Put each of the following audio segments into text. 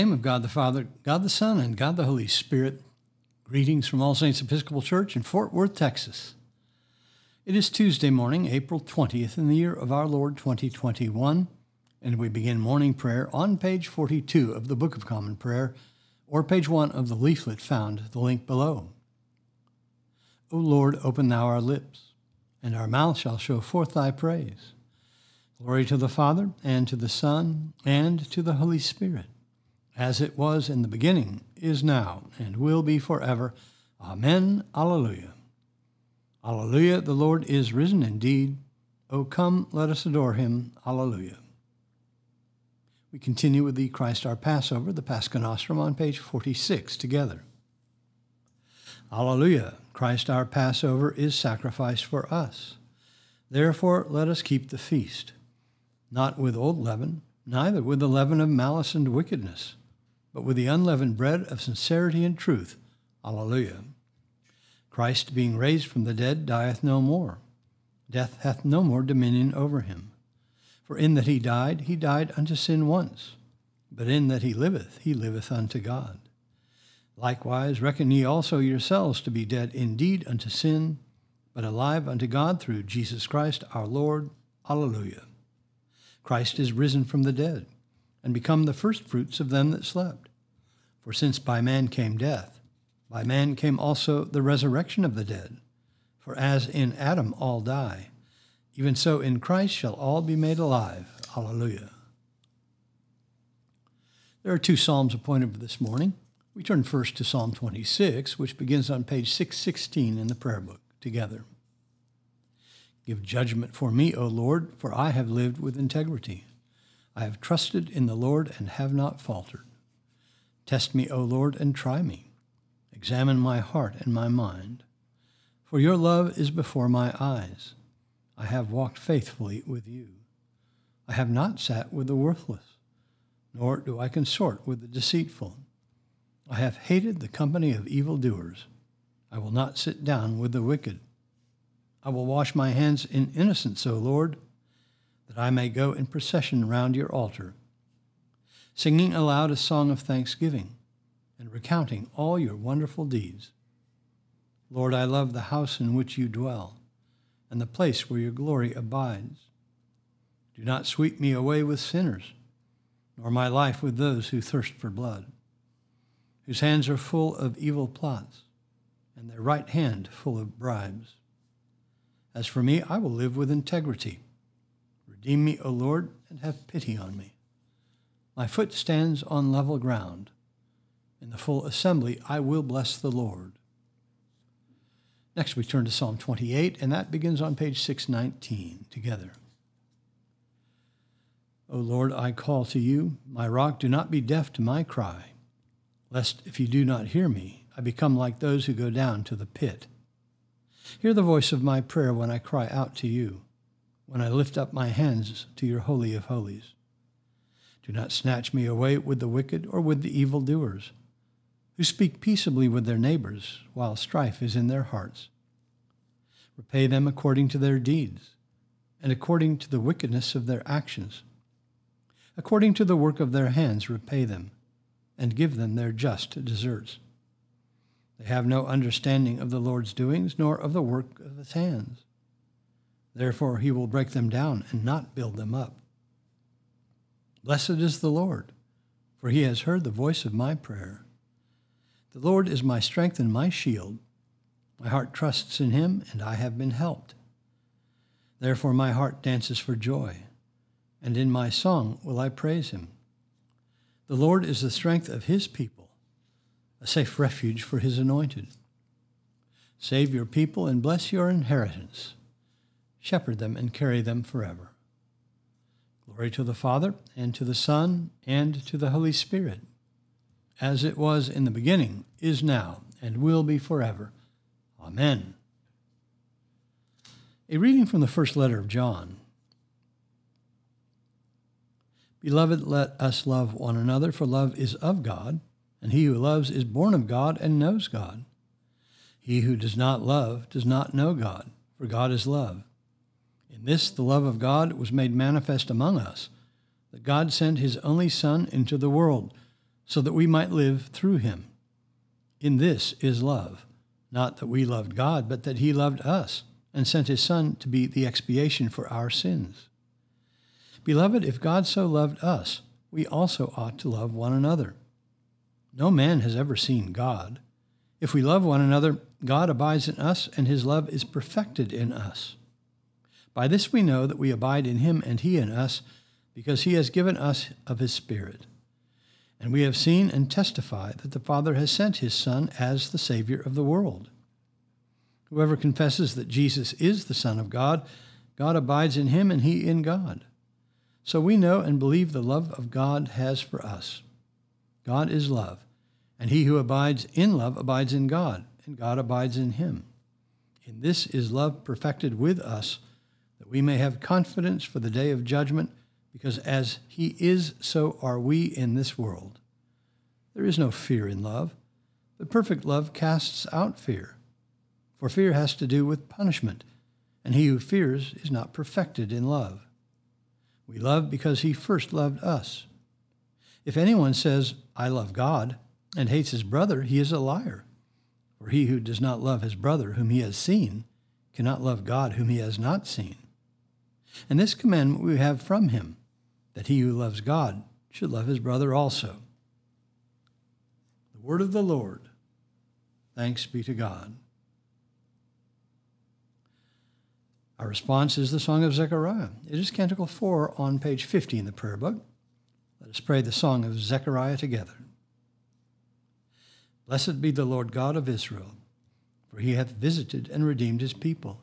Name of God the Father, God the Son, and God the Holy Spirit, greetings from All Saints Episcopal Church in Fort Worth, Texas. It is Tuesday morning, April 20th, in the year of our Lord 2021, and we begin morning prayer on page 42 of the Book of Common Prayer, or page 1 of the leaflet found, the link below. O Lord, open thou our lips, and our mouth shall show forth thy praise. Glory to the Father, and to the Son, and to the Holy Spirit as it was in the beginning, is now, and will be forever. Amen. Alleluia. Alleluia. The Lord is risen indeed. O come, let us adore him. Alleluia. We continue with the Christ our Passover, the Pascha Nostrum, on page 46 together. Alleluia. Christ our Passover is sacrificed for us. Therefore, let us keep the feast, not with old leaven, neither with the leaven of malice and wickedness but with the unleavened bread of sincerity and truth. Alleluia. Christ, being raised from the dead, dieth no more. Death hath no more dominion over him. For in that he died, he died unto sin once, but in that he liveth, he liveth unto God. Likewise, reckon ye also yourselves to be dead indeed unto sin, but alive unto God through Jesus Christ our Lord. Alleluia. Christ is risen from the dead and become the firstfruits of them that slept. For since by man came death, by man came also the resurrection of the dead. For as in Adam all die, even so in Christ shall all be made alive. Alleluia. There are two psalms appointed for this morning. We turn first to Psalm 26, which begins on page 616 in the prayer book, together. Give judgment for me, O Lord, for I have lived with integrity. I have trusted in the Lord and have not faltered. Test me, O Lord, and try me. Examine my heart and my mind. For your love is before my eyes. I have walked faithfully with you. I have not sat with the worthless, nor do I consort with the deceitful. I have hated the company of evildoers. I will not sit down with the wicked. I will wash my hands in innocence, O Lord that I may go in procession round your altar, singing aloud a song of thanksgiving and recounting all your wonderful deeds. Lord, I love the house in which you dwell and the place where your glory abides. Do not sweep me away with sinners, nor my life with those who thirst for blood, whose hands are full of evil plots, and their right hand full of bribes. As for me, I will live with integrity Redeem me, O Lord, and have pity on me. My foot stands on level ground. In the full assembly I will bless the Lord. Next, we turn to Psalm 28, and that begins on page 619 together. O Lord, I call to you, my rock, do not be deaf to my cry, lest if you do not hear me, I become like those who go down to the pit. Hear the voice of my prayer when I cry out to you when I lift up my hands to your Holy of Holies. Do not snatch me away with the wicked or with the evildoers, who speak peaceably with their neighbors while strife is in their hearts. Repay them according to their deeds, and according to the wickedness of their actions. According to the work of their hands, repay them, and give them their just deserts. They have no understanding of the Lord's doings, nor of the work of his hands. Therefore, he will break them down and not build them up. Blessed is the Lord, for he has heard the voice of my prayer. The Lord is my strength and my shield. My heart trusts in him, and I have been helped. Therefore, my heart dances for joy, and in my song will I praise him. The Lord is the strength of his people, a safe refuge for his anointed. Save your people and bless your inheritance shepherd them, and carry them forever. Glory to the Father, and to the Son, and to the Holy Spirit, as it was in the beginning, is now, and will be forever. Amen. A reading from the first letter of John. Beloved, let us love one another, for love is of God, and he who loves is born of God and knows God. He who does not love does not know God, for God is love. In this, the love of God was made manifest among us, that God sent his only Son into the world so that we might live through him. In this is love, not that we loved God, but that he loved us and sent his Son to be the expiation for our sins. Beloved, if God so loved us, we also ought to love one another. No man has ever seen God. If we love one another, God abides in us, and his love is perfected in us. By this we know that we abide in him and he in us, because he has given us of his Spirit. And we have seen and testify that the Father has sent his Son as the Savior of the world. Whoever confesses that Jesus is the Son of God, God abides in him and he in God. So we know and believe the love of God has for us. God is love, and he who abides in love abides in God, and God abides in him. In this is love perfected with us, that we may have confidence for the day of judgment, because as he is, so are we in this world. There is no fear in love, but perfect love casts out fear. For fear has to do with punishment, and he who fears is not perfected in love. We love because he first loved us. If anyone says, I love God, and hates his brother, he is a liar. For he who does not love his brother whom he has seen cannot love God whom he has not seen. And this commandment we have from him, that he who loves God should love his brother also. The word of the Lord. Thanks be to God. Our response is the Song of Zechariah. It is Canticle 4 on page 50 in the prayer book. Let us pray the Song of Zechariah together. Blessed be the Lord God of Israel, for he hath visited and redeemed his people,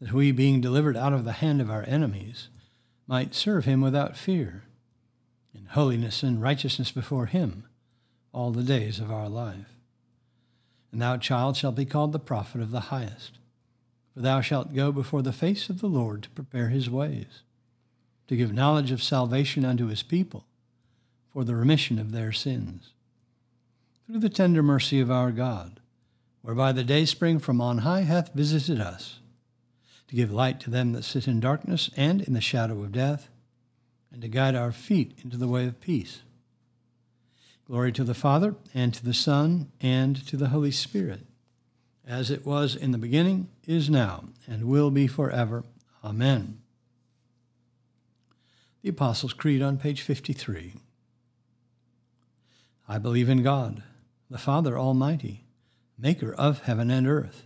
that we, being delivered out of the hand of our enemies, might serve him without fear, in holiness and righteousness before him all the days of our life. And thou, child, shalt be called the prophet of the highest for thou shalt go before the face of the Lord to prepare his ways, to give knowledge of salvation unto his people, for the remission of their sins. Through the tender mercy of our God, whereby the dayspring from on high hath visited us, to give light to them that sit in darkness and in the shadow of death, and to guide our feet into the way of peace. Glory to the Father, and to the Son, and to the Holy Spirit as it was in the beginning, is now, and will be forever. Amen. The Apostles' Creed on page 53. I believe in God, the Father Almighty, maker of heaven and earth,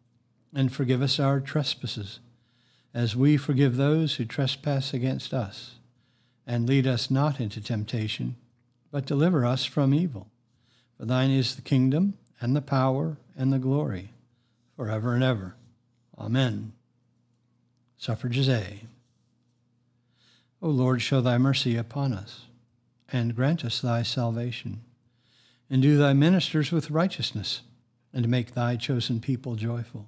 and forgive us our trespasses, as we forgive those who trespass against us. And lead us not into temptation, but deliver us from evil. For thine is the kingdom, and the power, and the glory forever and ever. Amen. Suffrages A. O Lord, show thy mercy upon us, and grant us thy salvation. And do thy ministers with righteousness, and make thy chosen people joyful.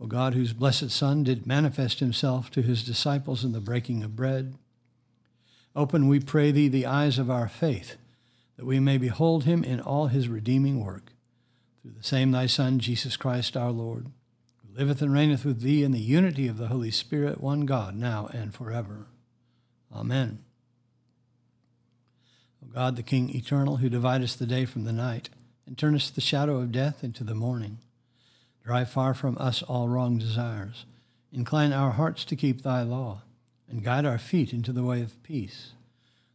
O God, whose blessed Son did manifest himself to his disciples in the breaking of bread, open, we pray thee, the eyes of our faith, that we may behold him in all his redeeming work. Through the same thy Son, Jesus Christ our Lord, who liveth and reigneth with thee in the unity of the Holy Spirit, one God, now and forever. Amen. O God, the King eternal, who dividest the day from the night, and turnest the shadow of death into the morning, Drive far from us all wrong desires. Incline our hearts to keep thy law, and guide our feet into the way of peace.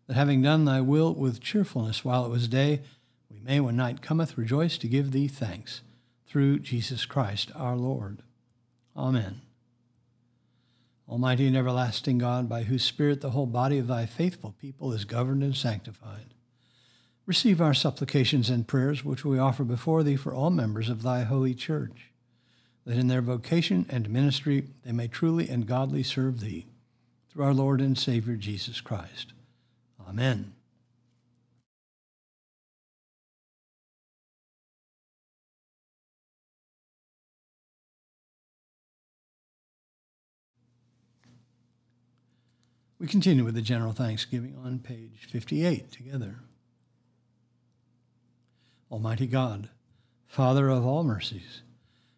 That having done thy will with cheerfulness while it was day, we may, when night cometh, rejoice to give thee thanks. Through Jesus Christ our Lord. Amen. Almighty and everlasting God, by whose Spirit the whole body of thy faithful people is governed and sanctified, receive our supplications and prayers which we offer before thee for all members of thy holy church that in their vocation and ministry they may truly and godly serve thee. Through our Lord and Savior Jesus Christ. Amen. We continue with the general thanksgiving on page 58 together. Almighty God, Father of all mercies,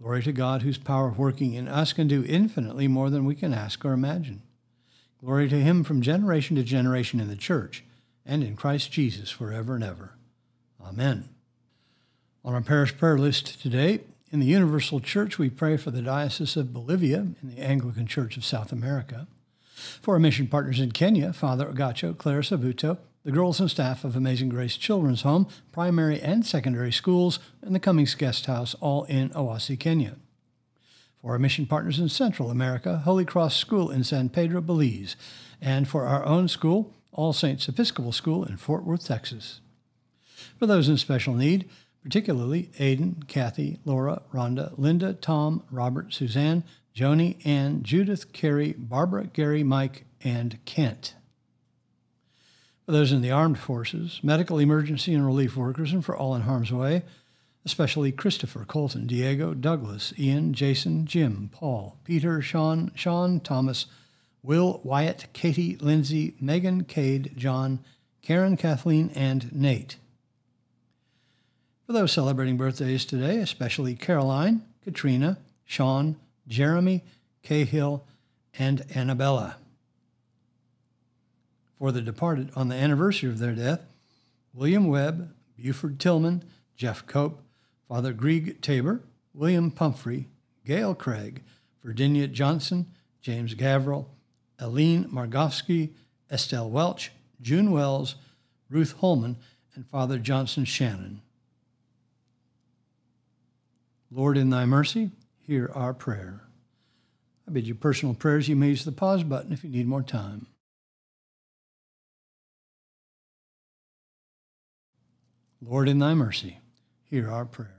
Glory to God, whose power working in us can do infinitely more than we can ask or imagine. Glory to him from generation to generation in the church and in Christ Jesus forever and ever. Amen. On our parish prayer list today, in the Universal Church, we pray for the Diocese of Bolivia in the Anglican Church of South America. For our mission partners in Kenya, Father Agacho, Claire Sabuto, the girls and staff of Amazing Grace Children's Home, primary and secondary schools, and the Cummings Guest House, all in Owasi, Kenya. For our mission partners in Central America, Holy Cross School in San Pedro, Belize, and for our own school, All Saints Episcopal School in Fort Worth, Texas. For those in special need, particularly Aiden, Kathy, Laura, Rhonda, Linda, Tom, Robert, Suzanne, Joni, Ann, Judith, Carrie, Barbara, Gary, Mike, and Kent for those in the armed forces, medical emergency and relief workers, and for all in harm's way, especially Christopher, Colton, Diego, Douglas, Ian, Jason, Jim, Paul, Peter, Sean, Sean, Thomas, Will, Wyatt, Katie, Lindsay, Megan, Cade, John, Karen, Kathleen, and Nate. For those celebrating birthdays today, especially Caroline, Katrina, Sean, Jeremy, Cahill, and Annabella for the departed on the anniversary of their death William Webb, Buford Tillman, Jeff Cope, Father Grieg Tabor, William Pumphrey, Gail Craig, Virginia Johnson, James Gavril, Aline Margovsky, Estelle Welch, June Wells, Ruth Holman, and Father Johnson Shannon. Lord, in thy mercy, hear our prayer. I bid you personal prayers. You may use the pause button if you need more time. Lord, in thy mercy, hear our prayer.